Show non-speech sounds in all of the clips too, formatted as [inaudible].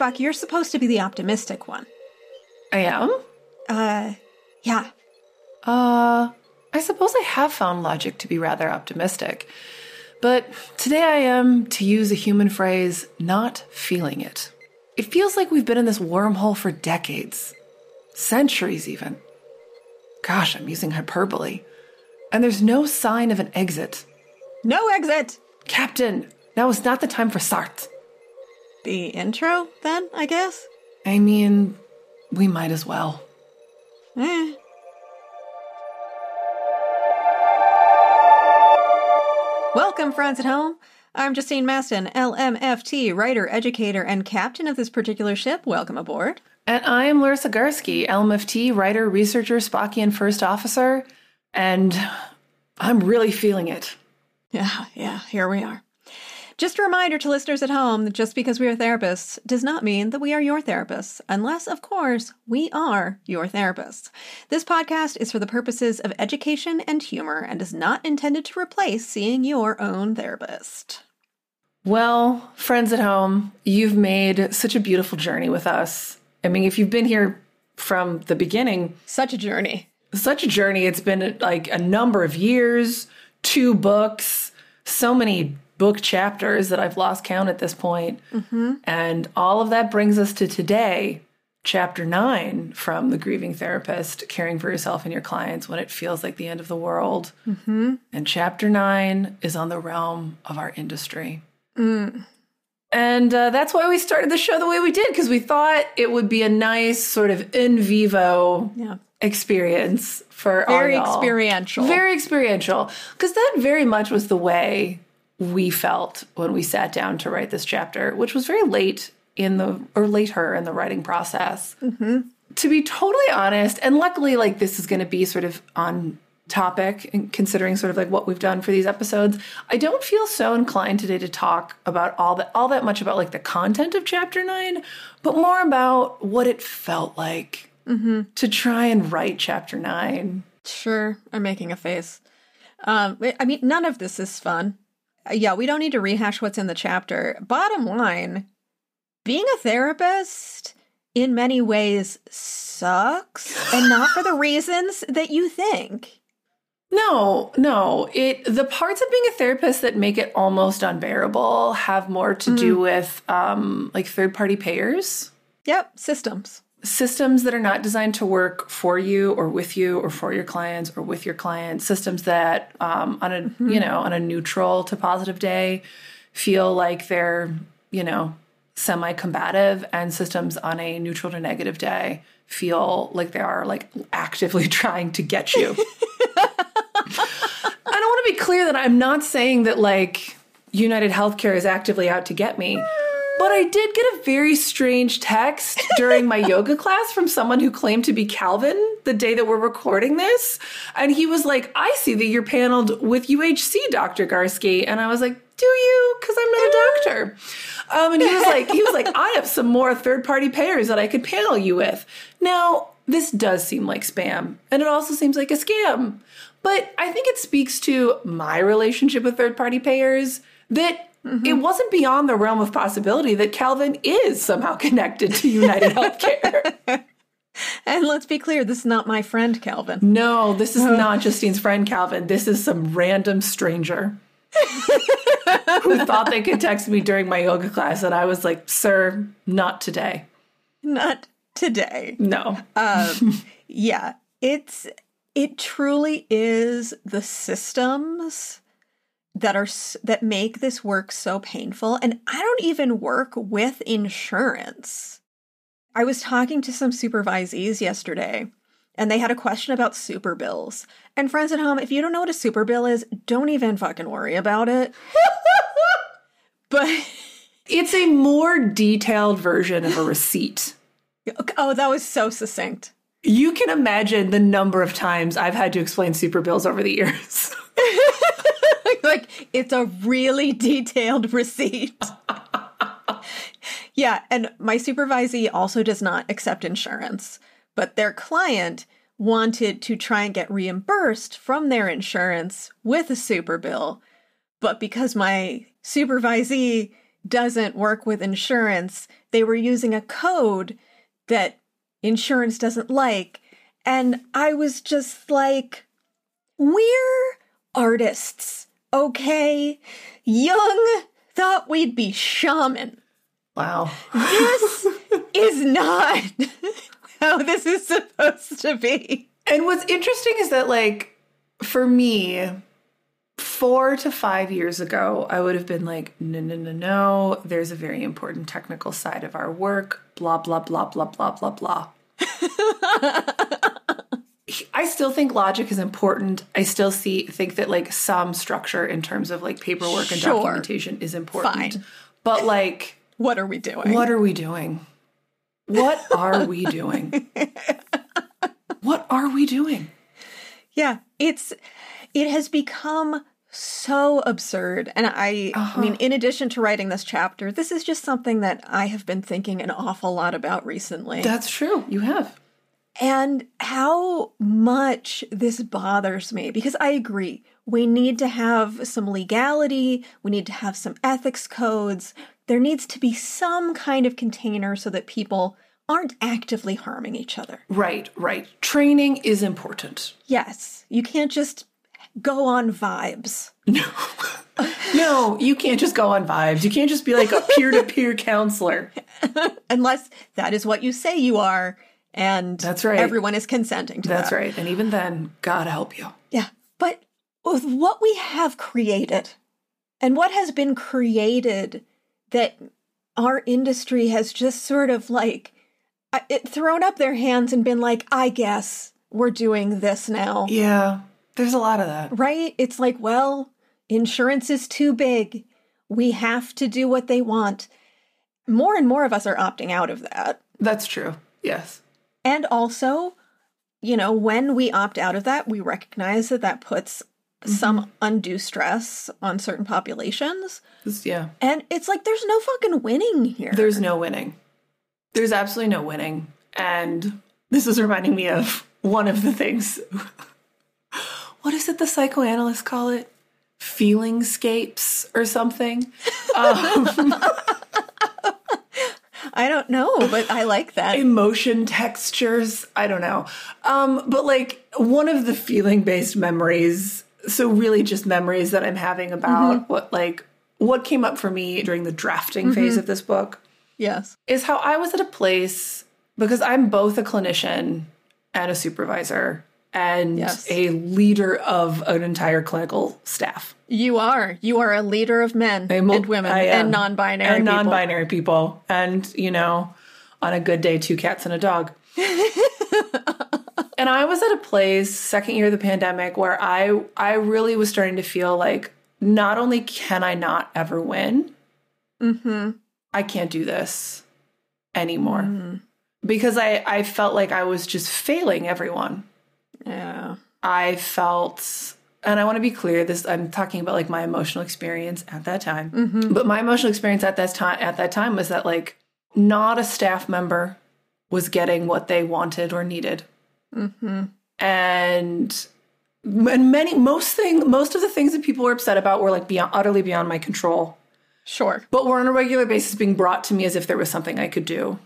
Spock, you're supposed to be the optimistic one. I am? Uh, yeah. Uh, I suppose I have found logic to be rather optimistic. But today I am, to use a human phrase, not feeling it. It feels like we've been in this wormhole for decades, centuries even. Gosh, I'm using hyperbole. And there's no sign of an exit. No exit! Captain, now is not the time for Sartre. The intro, then, I guess? I mean, we might as well. Eh. Welcome, friends at home. I'm Justine Mastin, LMFT, writer, educator, and captain of this particular ship. Welcome aboard. And I am Larisa Garski, LMFT, writer, researcher, Spockian first officer, and I'm really feeling it. Yeah, yeah, here we are. Just a reminder to listeners at home that just because we are therapists does not mean that we are your therapists, unless, of course, we are your therapists. This podcast is for the purposes of education and humor and is not intended to replace seeing your own therapist. Well, friends at home, you've made such a beautiful journey with us. I mean, if you've been here from the beginning, Such a journey. such a journey. It's been like a number of years, two books, so many book chapters that I've lost count at this point. Mm-hmm. And all of that brings us to today, chapter nine from The Grieving Therapist Caring for Yourself and Your Clients When It Feels Like the End of the World. Mm-hmm. And chapter nine is on the realm of our industry. Mm. And uh, that's why we started the show the way we did, because we thought it would be a nice sort of in vivo Yeah. experience for Very experiential. Very experiential. Because that very much was the way we felt when we sat down to write this chapter, which was very late in the, or later in the writing process. To be totally honest, and luckily, like this is going to be sort of on topic and considering sort of like what we've done for these episodes i don't feel so inclined today to talk about all that all that much about like the content of chapter 9 but more about what it felt like to try and write chapter 9 Sure, I'm making a face. Um, I mean, none of this is fun. Yeah, we don't need to rehash what's in the chapter. Bottom line, being a therapist in many ways sucks, and not for the [laughs] reasons that you think. No, no. It the parts of being a therapist that make it almost unbearable have more to do with um like third party payers, Yep, systems. Systems that are not designed to work for you or with you or for your clients or with your clients, systems that um on a you know, on a neutral to positive day feel like they're, you know, semi combative and systems on a neutral to negative day feel like they are like actively [laughs] trying to get you. [laughs] I don't want to be clear that I'm not saying that like United Healthcare is actively out to get me. But I did get a very strange text during my [laughs] yoga class from someone who claimed to be Calvin the day that we're recording this. And he was like, I see that you're paneled with UHC, Dr. Garski. And I was like, Do you? Because I'm not a doctor. Um, and he was like, he was like, I have some more third party payers that I could panel you with. Now, this does seem like spam, and it also seems like a scam. But I think it speaks to my relationship with third party payers that it wasn't beyond the realm of possibility that Calvin is somehow connected to United Healthcare. [laughs] And let's be clear, this is not my friend Calvin. No, this is not [laughs] Justine's friend Calvin. This is some random stranger [laughs] who thought they could text me during my yoga class. And I was like, sir, not today. Not today. No. um, yeah, it's it truly is the systems that are that make this work so painful and I don't even work with insurance. I was talking to some supervisees yesterday and they had a question about super bills. And friends at home, if you don't know what a super bill is, don't even fucking worry about it. [laughs] but It's a more detailed version of a receipt. [laughs] oh, that was so succinct. You can imagine the number of times I've had to explain super bills over the years. [laughs] it's a really [laughs] detailed receipt. yeah, and my supervisee also does not accept insurance, but their client wanted to try and get reimbursed from their insurance with a super bill. But because my supervisee doesn't work with insurance, they were using a code that insurance doesn't like. And I was just like, we're artists, okay? Jung thought we'd be shaman. Wow. This [laughs] is not how this is supposed to be. And what's interesting is that, like, for me, four to five years ago, I would have been like, no, no, no, no. There's a very important technical side of our work. Blah, blah, blah, blah, blah, blah, blah. [laughs] I still think logic is important. I still see think that like some structure in terms of like paperwork and Sure. documentation is important. Fine. But like, What are we doing? what are we doing? What are we doing? [laughs] what are we doing? Yeah, it's it has become so absurd. And I I mean, uh-huh. in addition to writing this chapter, this is just something that I have been thinking an awful lot about recently. That's true. You have. And how much this bothers me because I agree. We need to have some legality, we need to have some ethics codes. There needs to be some kind of container so that people aren't actively harming each other. Right, right. Training is important. Yes, you can't just go on vibes. No, [laughs] no, you can't just go on vibes. You can't just be like a peer to peer counselor. [laughs] unless that is what you say you are and That's right. everyone is consenting to that. That's that. right. And even then, God help you. Yeah. But with what we have created and what has been created that our industry has just sort of like uh, it, thrown up their hands and been like, I guess we're doing this now. Yeah, there's a lot of that. Right? It's like, well, insurance is too big. We have to do what they want. More and more of us are opting out of that. That's true. Yes. And also, you know, when we opt out of that, we recognize that that puts mm-hmm. some undue stress on certain populations. Yeah. And it's like there's no fucking winning here. There's no winning. There's absolutely no winning. And this is reminding me of one of the things. [laughs] what is it the psychoanalysts call it? Feelingscapes or something? [laughs] Um, [laughs] I don't know, but I like that. emotion textures i don't know um but like one of the feeling based memories so really just memories that i'm having about what like what came up for me during the drafting phase of this book yes. is how i was at a place because i'm both a clinician and a supervisor and Yes. a leader of an entire clinical staff You are. You are a leader of men I'm and women and non-binary and people. non-binary people and you know on a good day two cats and a dog [laughs] and i was at a place second year of the pandemic where i i really was starting to feel like not only can i not ever win Mm-hmm. i can't do this anymore because i i felt like i was just failing everyone Yeah. I felt, and I want to be clear, this I'm talking about like my emotional experience at that time. Mm-hmm. But my emotional experience at that time at that time was that like not a staff member was getting what they wanted or needed, mm-hmm. and and many most thing most of the things that people were upset about were like beyond utterly beyond my control, Sure. but were on a regular basis being brought to me as if there was something I could do.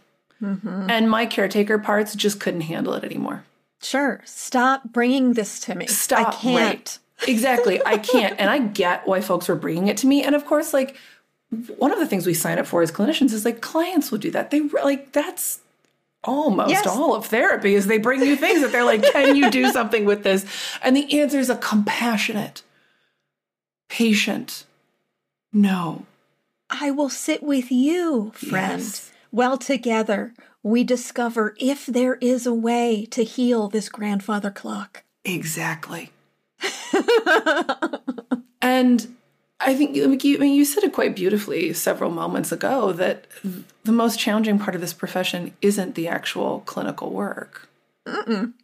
Mm-hmm. And my caretaker parts just couldn't handle it anymore. Sure. Stop bringing this to me. Stop. I can't. right. [laughs] Exactly. I can't. And I get why folks were bringing it to me. And of course, like, one of the things we sign up for as clinicians is like clients will do that. They like, that's almost Yes. all of therapy is they bring you things that they're like, can you do something with this? And the answer is a compassionate, patient, no. I will sit with you, friend. Yes. Well, together we discover if there is a way to heal this grandfather clock. Exactly. [laughs] and I think you, I mean, you said it quite beautifully several moments ago that the most challenging part of this profession isn't the actual clinical work.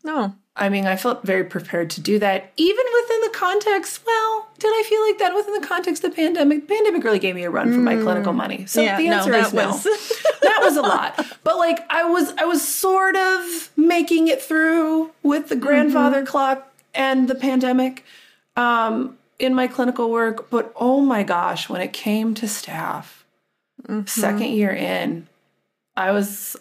No. I mean, I felt very prepared to do that, even within the context. Well, did I feel like that within the context of the pandemic? The pandemic really gave me a run for my clinical mm. money. So Yeah, the no, answer that is no. was- [laughs] that was a lot. But like, I was, I was sort of making it through with the grandfather mm-hmm. clock and the pandemic um, in my clinical work. But oh my gosh, when it came to staff, second mm-hmm. year in, I was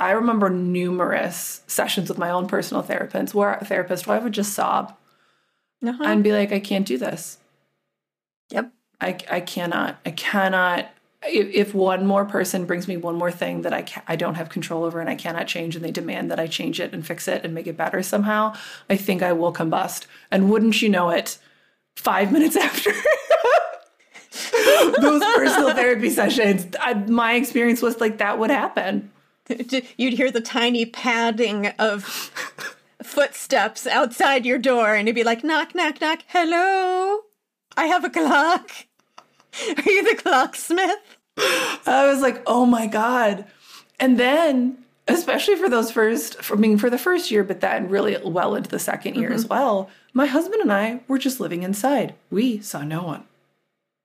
I remember numerous sessions with my own personal therapist where therapist where I would just sob Uh-huh. and be like, I can't do this. Yep. I, I cannot. I cannot. If, if one more person brings me one more thing that I ca- I don't have control over and I cannot change, and they demand that I change it and fix it and make it better somehow, I think I will combust. And wouldn't you know it, five [laughs] minutes after [laughs] those personal therapy sessions, I, my experience was like that would happen. [laughs] You'd hear the tiny padding of footsteps outside your door, and you'd be like, knock, knock, knock. Hello? I have a clock. [laughs] Are you the clocksmith? I was like, oh my God. And then, especially for those first, for, I mean, for the first year, but then really well into the 2nd year as mm-hmm. well, my husband and I were just living inside. We saw no one.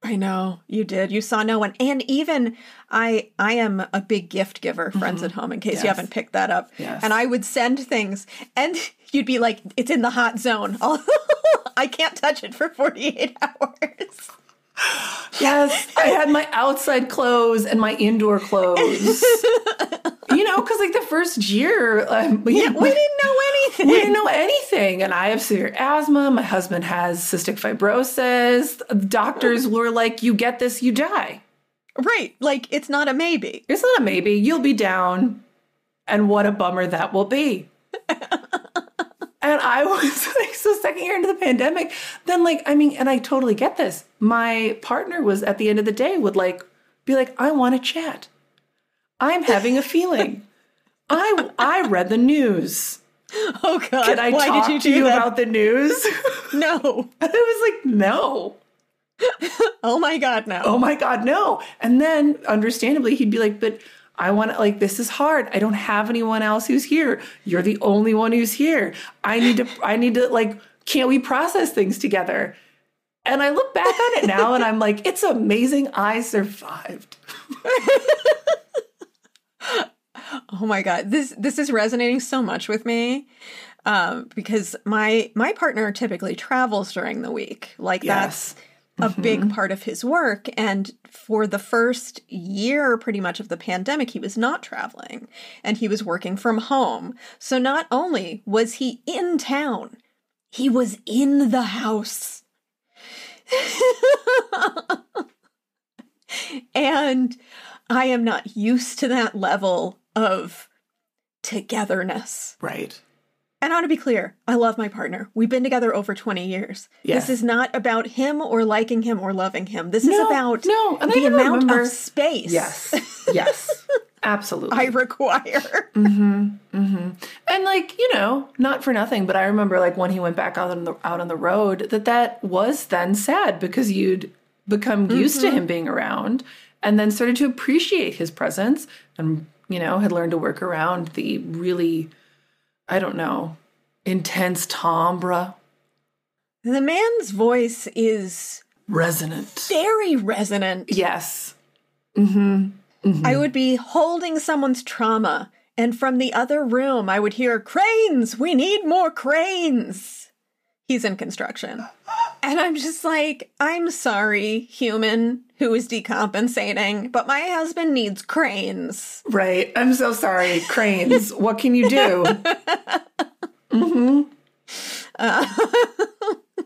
I know you did. You saw no one, and even I. I am a big gift giver. Friends mm-hmm. at home, in case you haven't picked that up. Yes. And I would send things, and [laughs] you'd be like, "It's in the hot zone. [laughs] I can't touch it for forty eight [laughs] hours." Yes, I had my outside clothes and my indoor clothes. You know, because like the first year, um, [laughs] we, We didn't know anything. we didn't know anything. And I have severe asthma. My husband has cystic fibrosis. Doctors were like, you get this, you die. Right? Like it's not a maybe. It's not a maybe. You'll be down. And what a bummer that will be. [laughs] and I was [laughs] like, so second year into the pandemic, then like, I mean, and I totally get this. My partner was at the end of the day would like be like, I want to chat. I'm having a feeling. I I read the news. [laughs] Oh God! Can I Why talk did you to you that? about the news? [laughs] No. [laughs] I was like, no. Oh my God! No. oh my god no and then understandably he'd be like but i want to like this is hard i don't have anyone else who's here you're the only one who's here i need to i need to like can't we process things together and i look back on it now and i'm like it's amazing i survived Oh my god, this this is resonating so much with me. Um, because my my partner typically travels during the week. Like Yes. that's a big part of his work. And for the first year pretty much of the pandemic, he was not traveling and he was working from home. So not only was he in town, he was in the house. [laughs] and I am not used to that level of togetherness. right And I want to be clear, I love my partner. We've been together over 20 years. Yes. This is not about him or liking him or loving him. This is about no, and the amount remember- of space yes [laughs] yes absolutely I require. Mm-hmm, mm-hmm. and like you know not for nothing but i remember like when he went back out on the out on the road that that was then sad because you'd become used to mm-hmm. him being around and then started to appreciate his presence and you know had learned to work around the really i don't know intense timbre The man's voice is resonant very resonant. yes mm-hmm. Mm-hmm. I would be holding someone's trauma, and from the other room, I would hear, Cranes! We need more cranes! He's in construction. And I'm just like, I'm sorry, human who is decompensating, but my husband needs cranes. right i'm so sorry cranes what can you do [laughs] mm-hmm. [laughs]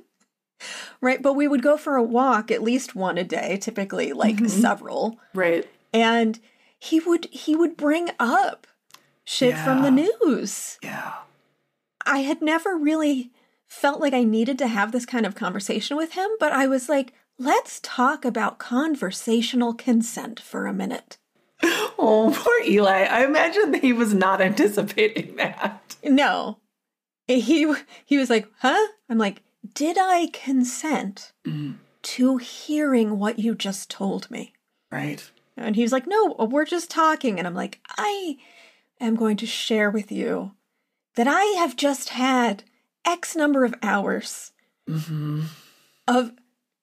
Right? But we would go for a walk at least one a day, typically like mm-hmm. several. right And he would he would bring up shit from the news. yeah I had never really felt like I needed to have this kind of conversation with him, but I was like, let's talk about conversational consent for a minute. [laughs] Oh, poor Eli. I imagine that he was not [laughs] anticipating that. No. He he was like, "Huh?" I'm like, "Did I consent mm. to hearing what you just told me. Right. And he's like, No, we're just talking. And I'm like, I am going to share with you that I have just had X number of hours Mm-hmm. of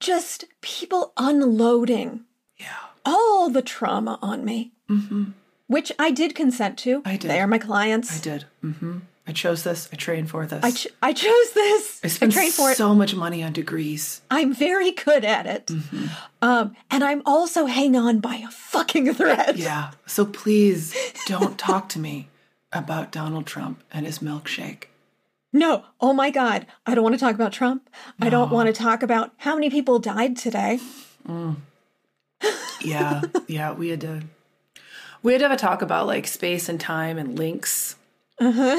just people unloading Yeah. all the trauma on me, Mm-hmm. which I did consent to. I did. They are my clients. I did. Mm-hmm. I chose this. I trained for this. I, ch- I chose this. I spent trained for it. so much money on degrees. I'm very good at it. Mm-hmm. Um, and I'm also hang on by a fucking thread. Yeah. So please don't [laughs] talk to me about Donald Trump and his milkshake. No, oh my God. I don't want to talk about Trump. I don't want to talk about how many people died today. Mm. Yeah. yeah. We had to. We had to have a talk about like space and time and links. Uh-huh.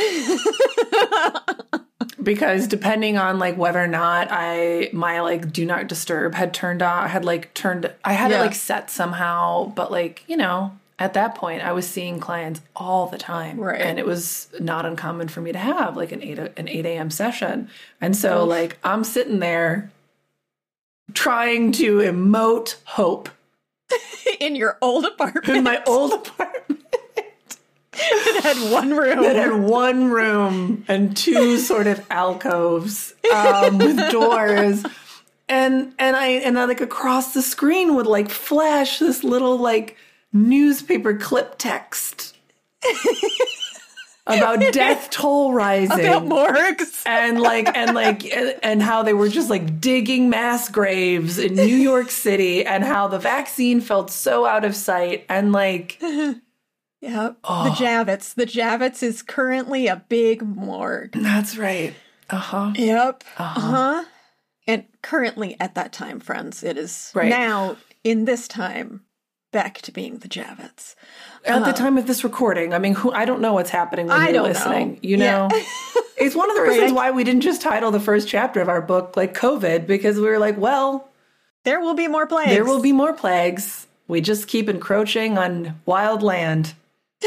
[laughs] because depending on like whether or not I my like do not disturb had turned on had like turned I had Yeah. it like set somehow, but like, you know, at that point I was seeing clients all the time. Right. And it was not uncommon for me to have like an eight an eight AM session. And so like I'm sitting there trying to emote hope [laughs] In your old apartment in my [laughs] old apartment. that had one room. that had one room and two sort of alcoves um, with [laughs] doors. And and I and I like across the screen would like flash this little like newspaper clip text about [laughs] death toll rising about morgues. and like and like and, how they were just like digging mass graves in New York City and how the vaccine felt so out of sight and like [laughs] Yeah. Oh. The Javits. The Javits is currently a big morgue. that's right. Uh-huh. Yep. Uh Uh-huh. huh. And currently, at that time, friends, it is Right. now in this time back to being the Javits. At the um, time of this recording, I mean, who I don't know what's happening when. I you're listening. know. You Yeah. know, [laughs] it's one of the reasons why we didn't just title the first chapter of our book like COVID because we were like, well, There will be more plagues. there will be more plagues. We just keep encroaching on wild land. [laughs]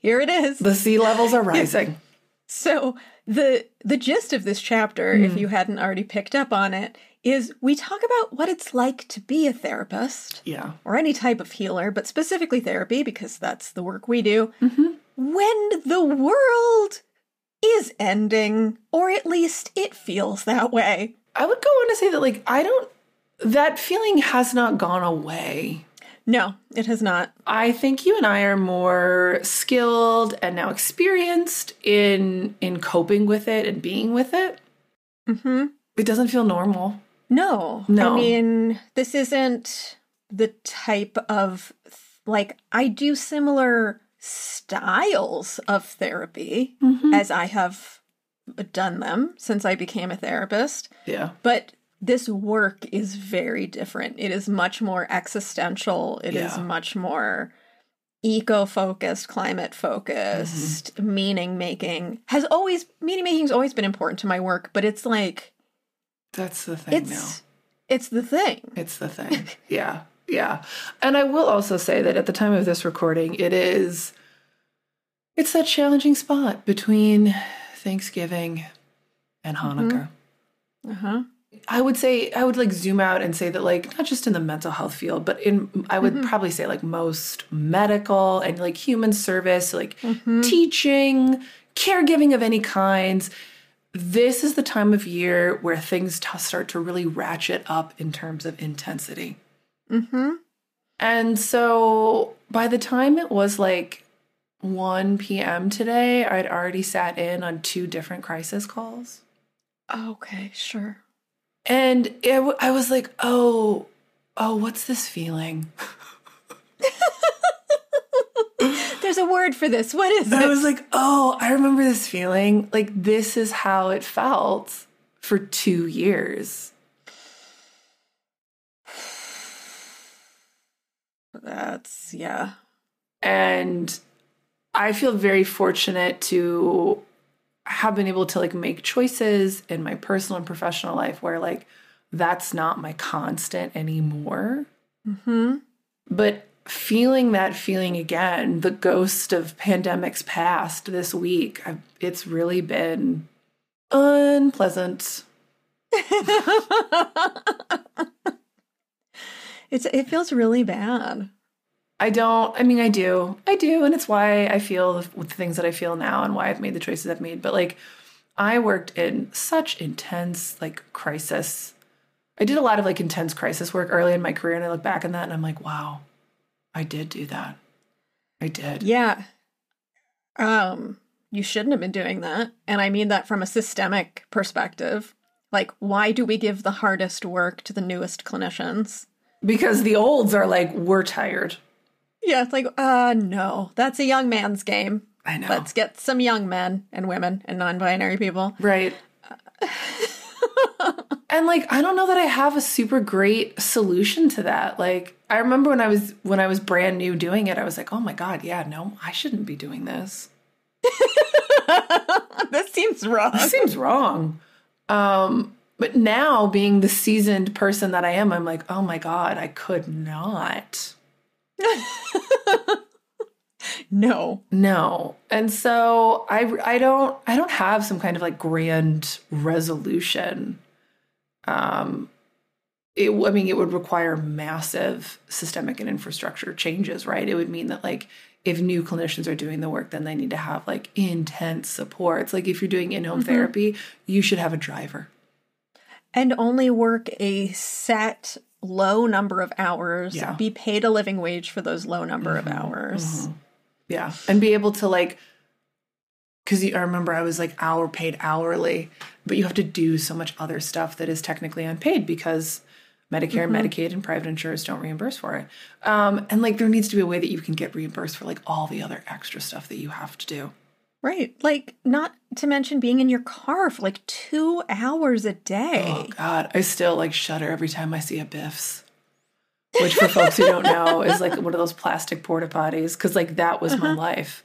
Here it is. The sea levels are [laughs] rising. So the the gist of this chapter, if hmm. you hadn't already picked up on it, is we talk about what it's like to be a therapist yeah. or any type of healer, but specifically therapy because that's the work we do. When the world is ending, or at least it feels that way. I would go on to say that, like, I don't, that feeling has not gone away. No, it has not. I think you and I are more skilled and now experienced in in coping with it and being with it. hmm It doesn't feel normal. No. No. I mean, this isn't the type of like I do similar styles of therapy as I have done them since I became a therapist, Yeah. but this work is very different. It is much more existential. It is Yeah. much more eco-focused, climate focused, Mm-hmm. meaning making. Has always meaning making has always been important to my work, but it's like That's the thing now. it's it's the thing. It's the thing. yeah. Yeah. And I will also say that at the time of this recording, it is it's that challenging spot between Thanksgiving and mm-hmm. Hanukkah. Uh-huh. I would say I would like zoom out and say that like not just in the mental health field, but in I would mm-hmm. probably say like most medical and like human service, like mm-hmm. teaching, caregiving of any kinds. This is the time of year where things t- start to really ratchet up in terms of intensity. Mm-hmm. And so by the time it was like 1 p.m. today, I'd already sat in on two different crisis calls. Okay, sure. And it, I was like, oh, oh, what's this feeling? [laughs] There's a word for this. What is it? I was like, oh, I remember this feeling. Like, this is how it felt for two years. That's yeah. And I feel very fortunate to have been able to like make choices in my personal and professional life where like that's not my constant anymore. Mm-hmm. But feeling that feeling again, the ghost of pandemics past this week, I've, it's really been unpleasant. [laughs] It's it feels really bad. I don't. I mean, I do. I do, and it's why I feel with the things that I feel now, and why I've made the choices I've made. But like, I worked in such intense like crisis. I did a lot of like intense crisis work early in my career, and I look back on that, and I'm like, wow, I did do that. I did. Yeah. Um, you shouldn't have been doing that, and I mean that from a systemic perspective. Like, why do we give the hardest work to the newest clinicians? Because the olds are like, we're tired. Yeah, it's like, uh, no, that's a young man's game. I know. Let's get some young men and women and non binary people. Right. [laughs] [laughs] and like I don't know that I have a super great solution to that. Like I remember when I was when I was brand new doing it, I was like, "Oh my god, yeah, no, I shouldn't be doing this." [laughs] this seems wrong. This seems wrong. Um but now being the seasoned person that I am, I'm like, "Oh my god, I could not." [laughs] no. No. And so I I don't I don't have some kind of like grand resolution. Um it I mean it would require massive systemic and infrastructure changes, right? It would mean that like if new clinicians are doing the work then they need to have like intense supports. Like if you're doing in-home mm-hmm. therapy, you should have a driver. And only work a set low number of hours, Yeah. be paid a living wage for those low number of hours. Yeah. And be able to like because I remember I was like hour paid hourly, but you have to do so much other stuff that is technically unpaid because Medicare, Medicaid, and private insurers don't reimburse for it. Um, and like there needs to be a way that you can get reimbursed for like all the other extra stuff that you have to do. Right. Like, not to mention being in your car for like two hours a day. Oh God, I still like shudder every time I see a Biff's. Which, for folks who don't know, [laughs] is like one of those plastic porta potties. Because like that was my life.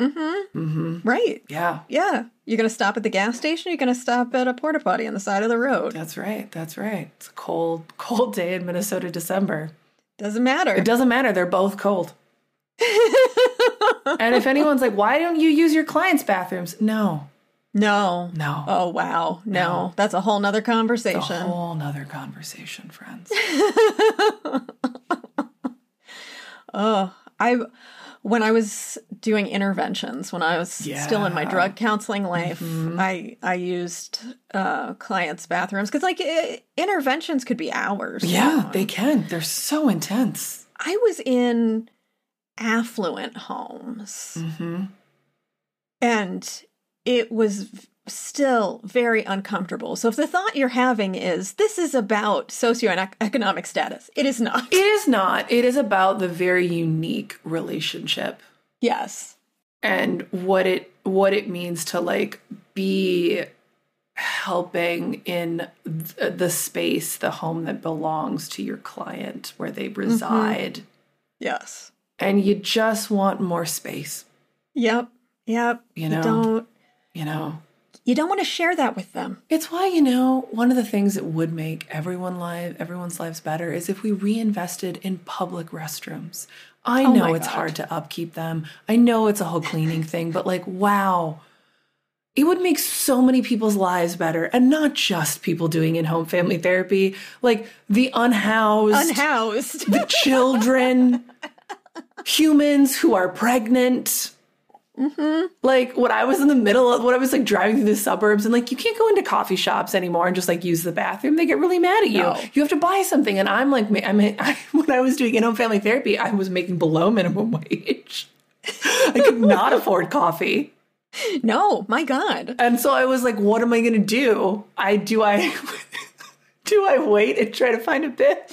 Mm-hmm. Mm-hmm. Right. Yeah, Yeah. You're going to stop at the gas station. You're going to stop at a porta potty on the side of the road. that's right. That's right. It's a cold, [laughs] cold day in Minnesota, December. Doesn't matter. It doesn't matter. They're both cold. [laughs] and if anyone's like, why don't you use your clients' bathrooms? No, no. no. Oh, wow. No. No. That's a whole nother It's a conversation. whole nother conversation, friends. [laughs] Oh, I when I was doing interventions when I was still in my Mm-hmm. drug counseling life, I I used uh, clients' bathrooms because like eh, interventions could be hours. yeah, long. they can. They're so intense. I was in affluent homes, Mm-hmm. and it was still very uncomfortable. So if the thought you're having is this is about socioeconomic status, it is not. It is not. It is about the very unique relationship yes. and what it what it means to like be helping in th- the space, the home that belongs to your client where they mm-hmm. reside. Yes. And you just want more space, Yep. Yep. You know? don't you know. you don't want to share that with them. It's why, you know, one of the things that would make everyone live everyone's lives better is if we reinvested in public restrooms. I Oh know it's God. hard to upkeep them. I know it's a whole cleaning thing, but like wow. It would make so many people's lives better and not just people doing in-home family therapy, like the unhoused, Unhoused. the children, [laughs] humans who are pregnant. Mm-hmm. Like when I was in the middle of when I was like driving through the suburbs and like you can't go into coffee shops anymore and just like use the bathroom. They get really mad at you. No. You have to buy something. And I'm like, I mean, [laughs] I, when I was doing in home family therapy, I was making below minimum [laughs] wage. I could not afford coffee. no, my God. And so I was like, what am I going to do? I do I [laughs] do I wait and try to find a bit?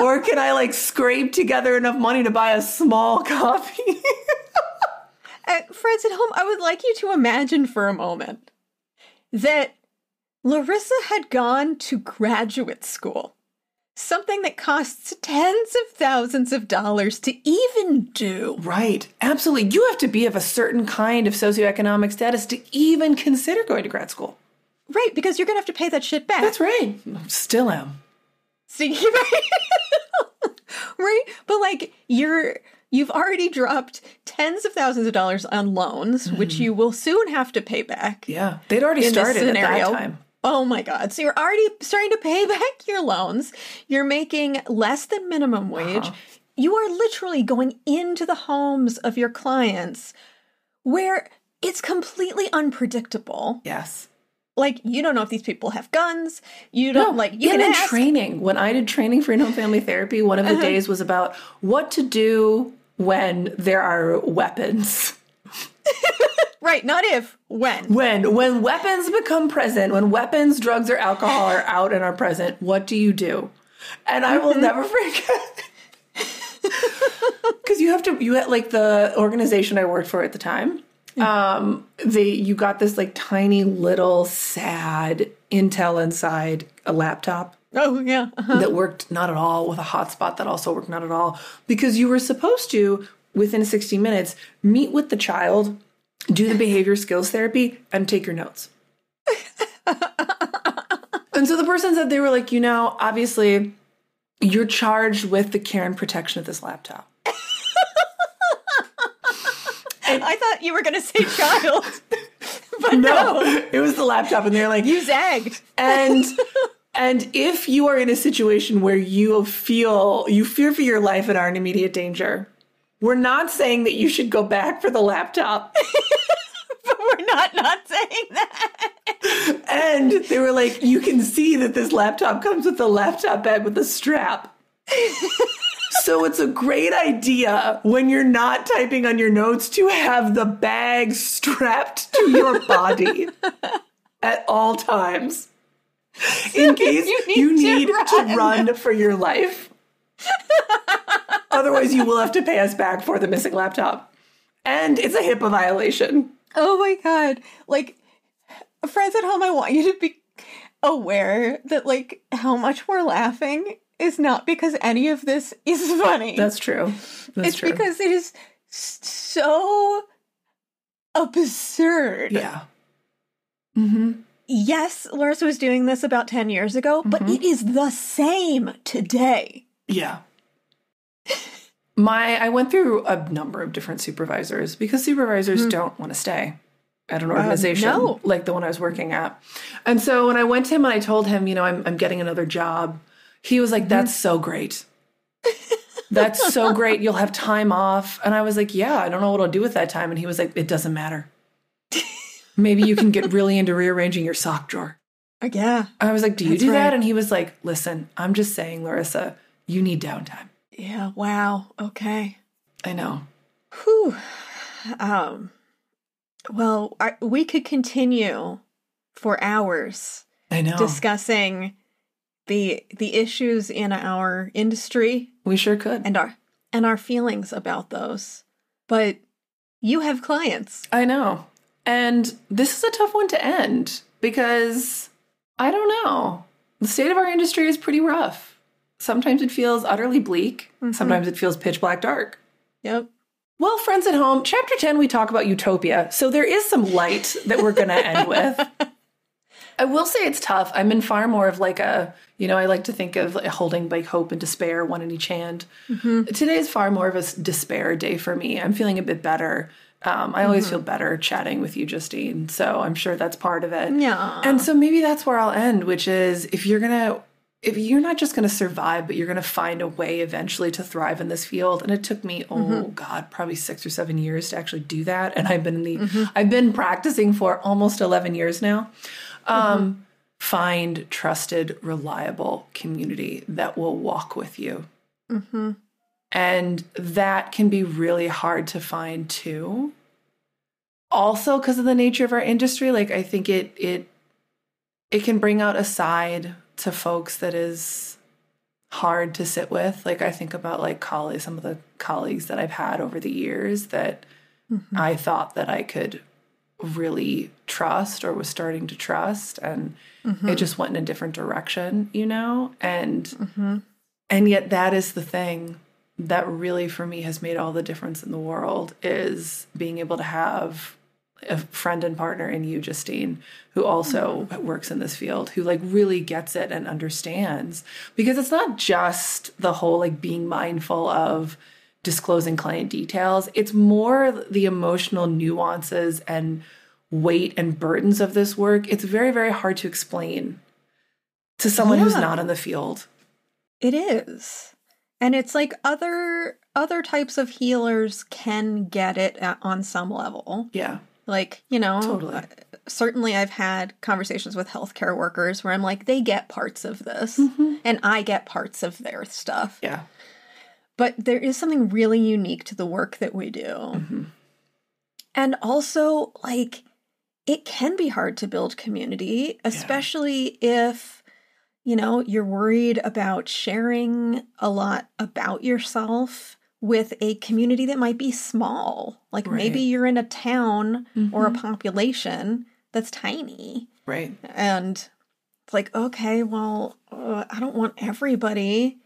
[laughs] or can I like scrape together enough money to buy a small [laughs] coffee? Uh, friends at home, I would like you to imagine for a moment that Larisa had gone to graduate school. Something that costs tens of thousands of dollars to even do. right. Absolutely. You have to be of a certain kind of socioeconomic status to even consider going to grad school. Right, because you're going to have to pay that shit back. That's right. Still am. See, [laughs] right? right? But like you're You've already dropped tens of thousands of dollars on loans, which you will soon have to pay back. Yeah. They'd already started at that time. Oh my God. So you're already starting to pay [laughs] back your loans. You're making less than minimum wage. Uh-huh. You are literally going into the homes of your clients where it's completely unpredictable. Yes. Like, you don't know if these people have guns. You don't, like, you can in ask. training, when I did training for in-home family therapy, one of the Uh-huh. days was about what to do when there are weapons. [laughs] right. Not if, when. When when weapons become present, when weapons, drugs, or alcohol are out and are present, what do you do? And I Mm-hmm. will never forget. [laughs] Because you have to, you had like the organization I worked for at the time. [laughs] Um, they you got this like tiny little sad Intel inside a laptop Oh, yeah. Uh-huh. that worked not at all with a hotspot that also worked not at all because you were supposed to within 60 minutes meet with the child do the behavior skills therapy and take your notes [laughs] and so the person said they were like you know obviously you're charged with the care and protection of this laptop I thought you were going to say child. [laughs] but no. it was the laptop and they're like You zagged. and [laughs] and if you are in a situation where you feel you fear for your life and are in immediate danger we're not saying that you should go back for the laptop [laughs] But we're not not saying that. and they were like you can see that this laptop comes with a laptop bag with a strap so it's a great idea when you're not typing on your notes to have the bag strapped to your body [laughs] at all times in case You you need need, to to, run. run. for your life. Otherwise, you will have to pay us back for the missing laptop. And it's a HIPAA violation. Oh my god. Like friends at home, I want you to be aware that like how much we're laughing is not because any of this is [laughs] funny. That's true. That's it's true. because it is so absurd. yeah. Mm-hmm. Yes, Larisa was doing this about 10 years ago, but Mm-hmm. it is the same today. Yeah. My I went through a number of different supervisors because supervisors don't want to stay at an organization no. like the one I was working at. And so when I went to him and I told him, you know, I'm I'm getting another job, he was like, That's so great. That's so great. You'll have time off. And I was like, Yeah, I don't know what I'll do with that time. And he was like, It doesn't matter. Maybe you can get [laughs] really into rearranging your sock drawer. Uh, Yeah. I was like, Do you do right. that? And he was like, Listen, I'm just saying, Larisa, you need downtime. Yeah. Wow. Okay. I know. Whew. Um, well, I, we could continue for hours I know. discussing the the issues in our industry we sure could. and our and our feelings about those. But you have clients. I know. And this is a tough one to end because I don't know. The state of our industry is pretty rough. Sometimes it feels utterly bleak, mm-hmm. sometimes it feels pitch black dark. Yep. Well, friends at home, chapter 10, we talk about utopia. So there is some light that we're going to end with. [laughs] I will say it's tough. I'm in far more of like a, you know, I like to think of like holding like hope and despair, one in each hand. Mm-hmm. Today is far more of a despair day for me. I'm feeling a bit better. Um, I always mm-hmm. feel better chatting with you, Justine. So I'm sure that's part of it. Yeah. And so maybe that's where I'll end, which is if you're going to, if you're not just going to survive, but you're going to find a way eventually to thrive in this field. And it took me, oh mm-hmm. God, probably six or seven years to actually do that. And I've been in the, I've been practicing for almost 11 years now. Um, mm-hmm. Find trusted, reliable community that will walk with you. Mm-hmm. And that can be really hard to find too. Also, because of the nature of our industry, like I think it it it can bring out a side to folks that is hard to sit with. Like I think about like colleagues, some of the colleagues that I've had over the years that mm-hmm. I thought that I could really trust or was starting to trust and mm-hmm. it just went in a different direction, you know? And mm-hmm. and yet that is the thing that really for me has made all the difference in the world is being able to have a friend and partner in you, Justine, who also mm-hmm. works in this field, who like really gets it and understands. Because it's not just the whole like being mindful of disclosing client details. It's more the emotional nuances and weight and burdens of this work. It's very, very hard to explain to someone who's not in the field. It is. And it's like other other types of healers can get it at, on some level. Yeah. Like, you know, Totally. certainly I've had conversations with healthcare workers where I'm like, they get parts of this mm-hmm. and I get parts of their stuff. Yeah. But there is something really unique to the work that we do. Mm-hmm. And also, like, it can be hard to build community, especially if, you know, you're worried about sharing a lot about yourself with a community that might be small. Like, maybe Right. Mm-hmm. you're in a town or a population that's tiny. Right. And it's like, okay, well, uh, I don't want everybody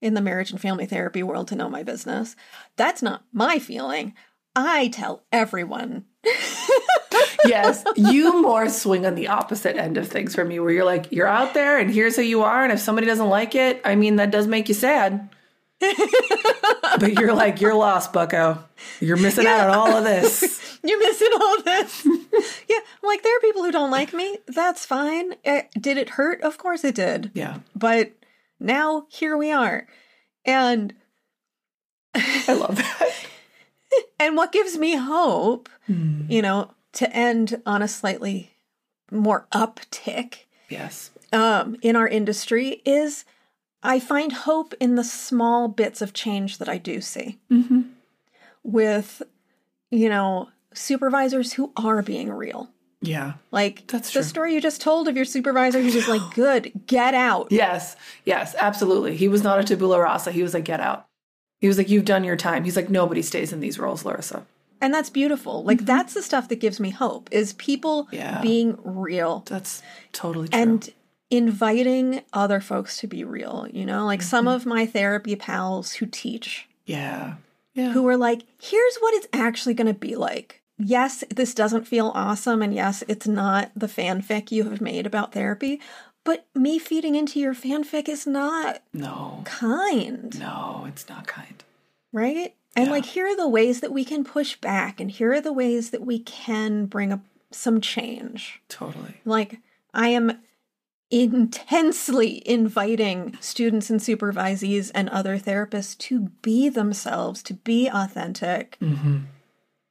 in the marriage and family therapy world to know my business. That's not my feeling. I tell everyone. [laughs] yes, you more swing on the opposite end of things for me, where you're like, you're out there and here's who you are. And if somebody doesn't like it, I mean, that does make you sad. [laughs] but you're like, you're lost, bucko. You're missing out on all of this. [laughs] You're missing all this. yeah, I'm like, there are people who don't like me. That's fine. Uh, did it hurt? Of course it did. Yeah, But now here we are. And I love that. [laughs] and what gives me hope, Hmm. you know, to end on a slightly more uptick Yes. um, in our industry is I find hope in the small bits of change that I do see Mm-hmm. with, you know, supervisors who are being real. Yeah. Like That's the true. story you just told of your supervisor who's just like, [gasps] good, get out. Yes. Yes. Absolutely. He was not a tabula rasa. He was like, get out. He was like, you've done your time. He's like, nobody stays in these roles, Larisa. And that's beautiful. Like that's the stuff that gives me hope is people Mm-hmm. Yeah. being real That's totally true. and inviting other folks to be real, you know? Like Mm-hmm. some of my therapy pals who teach yeah. Yeah. who were like, here's what it's actually going to be like. Yes, this doesn't feel awesome. And yes, it's not the fanfic you have made about therapy, but me feeding into your fanfic is not no. kind, No, it's not kind. right? And Yeah. like, here are the ways that we can push back, and here are the ways that we can bring up some change. Totally. Like, I am intensely inviting students and supervisees and other therapists to be themselves, to be authentic. Mm-hmm.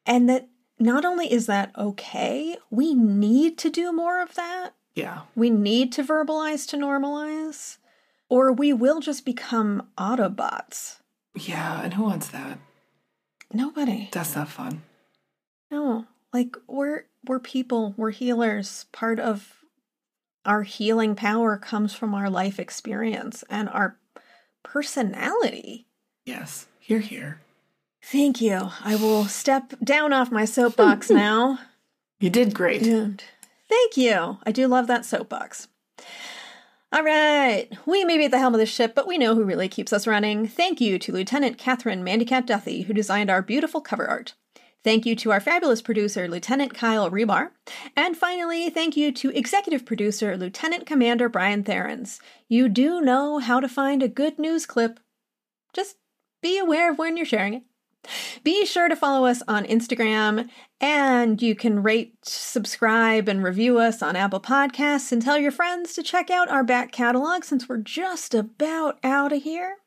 And that not only is that okay, we need to do more of that. Yeah. We need to verbalize to normalize, or we will just become Autobots. Yeah. And who wants that? Nobody. That's not fun. No. Like we're we're people, we're healers. Part of our healing power comes from our life experience and our personality. Yes. Here, here. Thank you. I will step down off my soapbox [laughs] now. You did great. And thank you. I do love that soapbox. All right. We may be at the helm of the ship, but we know who really keeps us running. Thank you to Lieutenant Catherine Mandycat Duthie, who designed our beautiful cover art. Thank you to our fabulous producer, Lieutenant Kyle Rebar. And finally, thank you to executive producer, Lieutenant Commander Brian Therens. You do know how to find a good news clip. Just be aware of when you're sharing it. Be sure to follow us on Instagram, and you can rate, subscribe, and review us on Apple Podcasts, and tell your friends to check out our back catalog since we're just about out of here.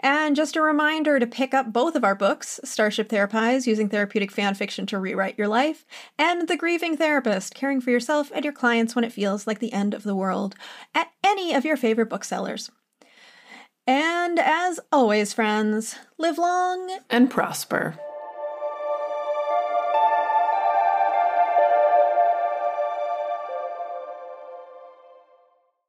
And just a reminder to pick up both of our books Starship Therapise, Using Therapeutic Fan Fiction to Rewrite Your Life, and The Grieving Therapist, Caring for Yourself and Your Clients When It Feels Like the End of the World, at any of your favorite booksellers. And as always, friends, live long And prosper.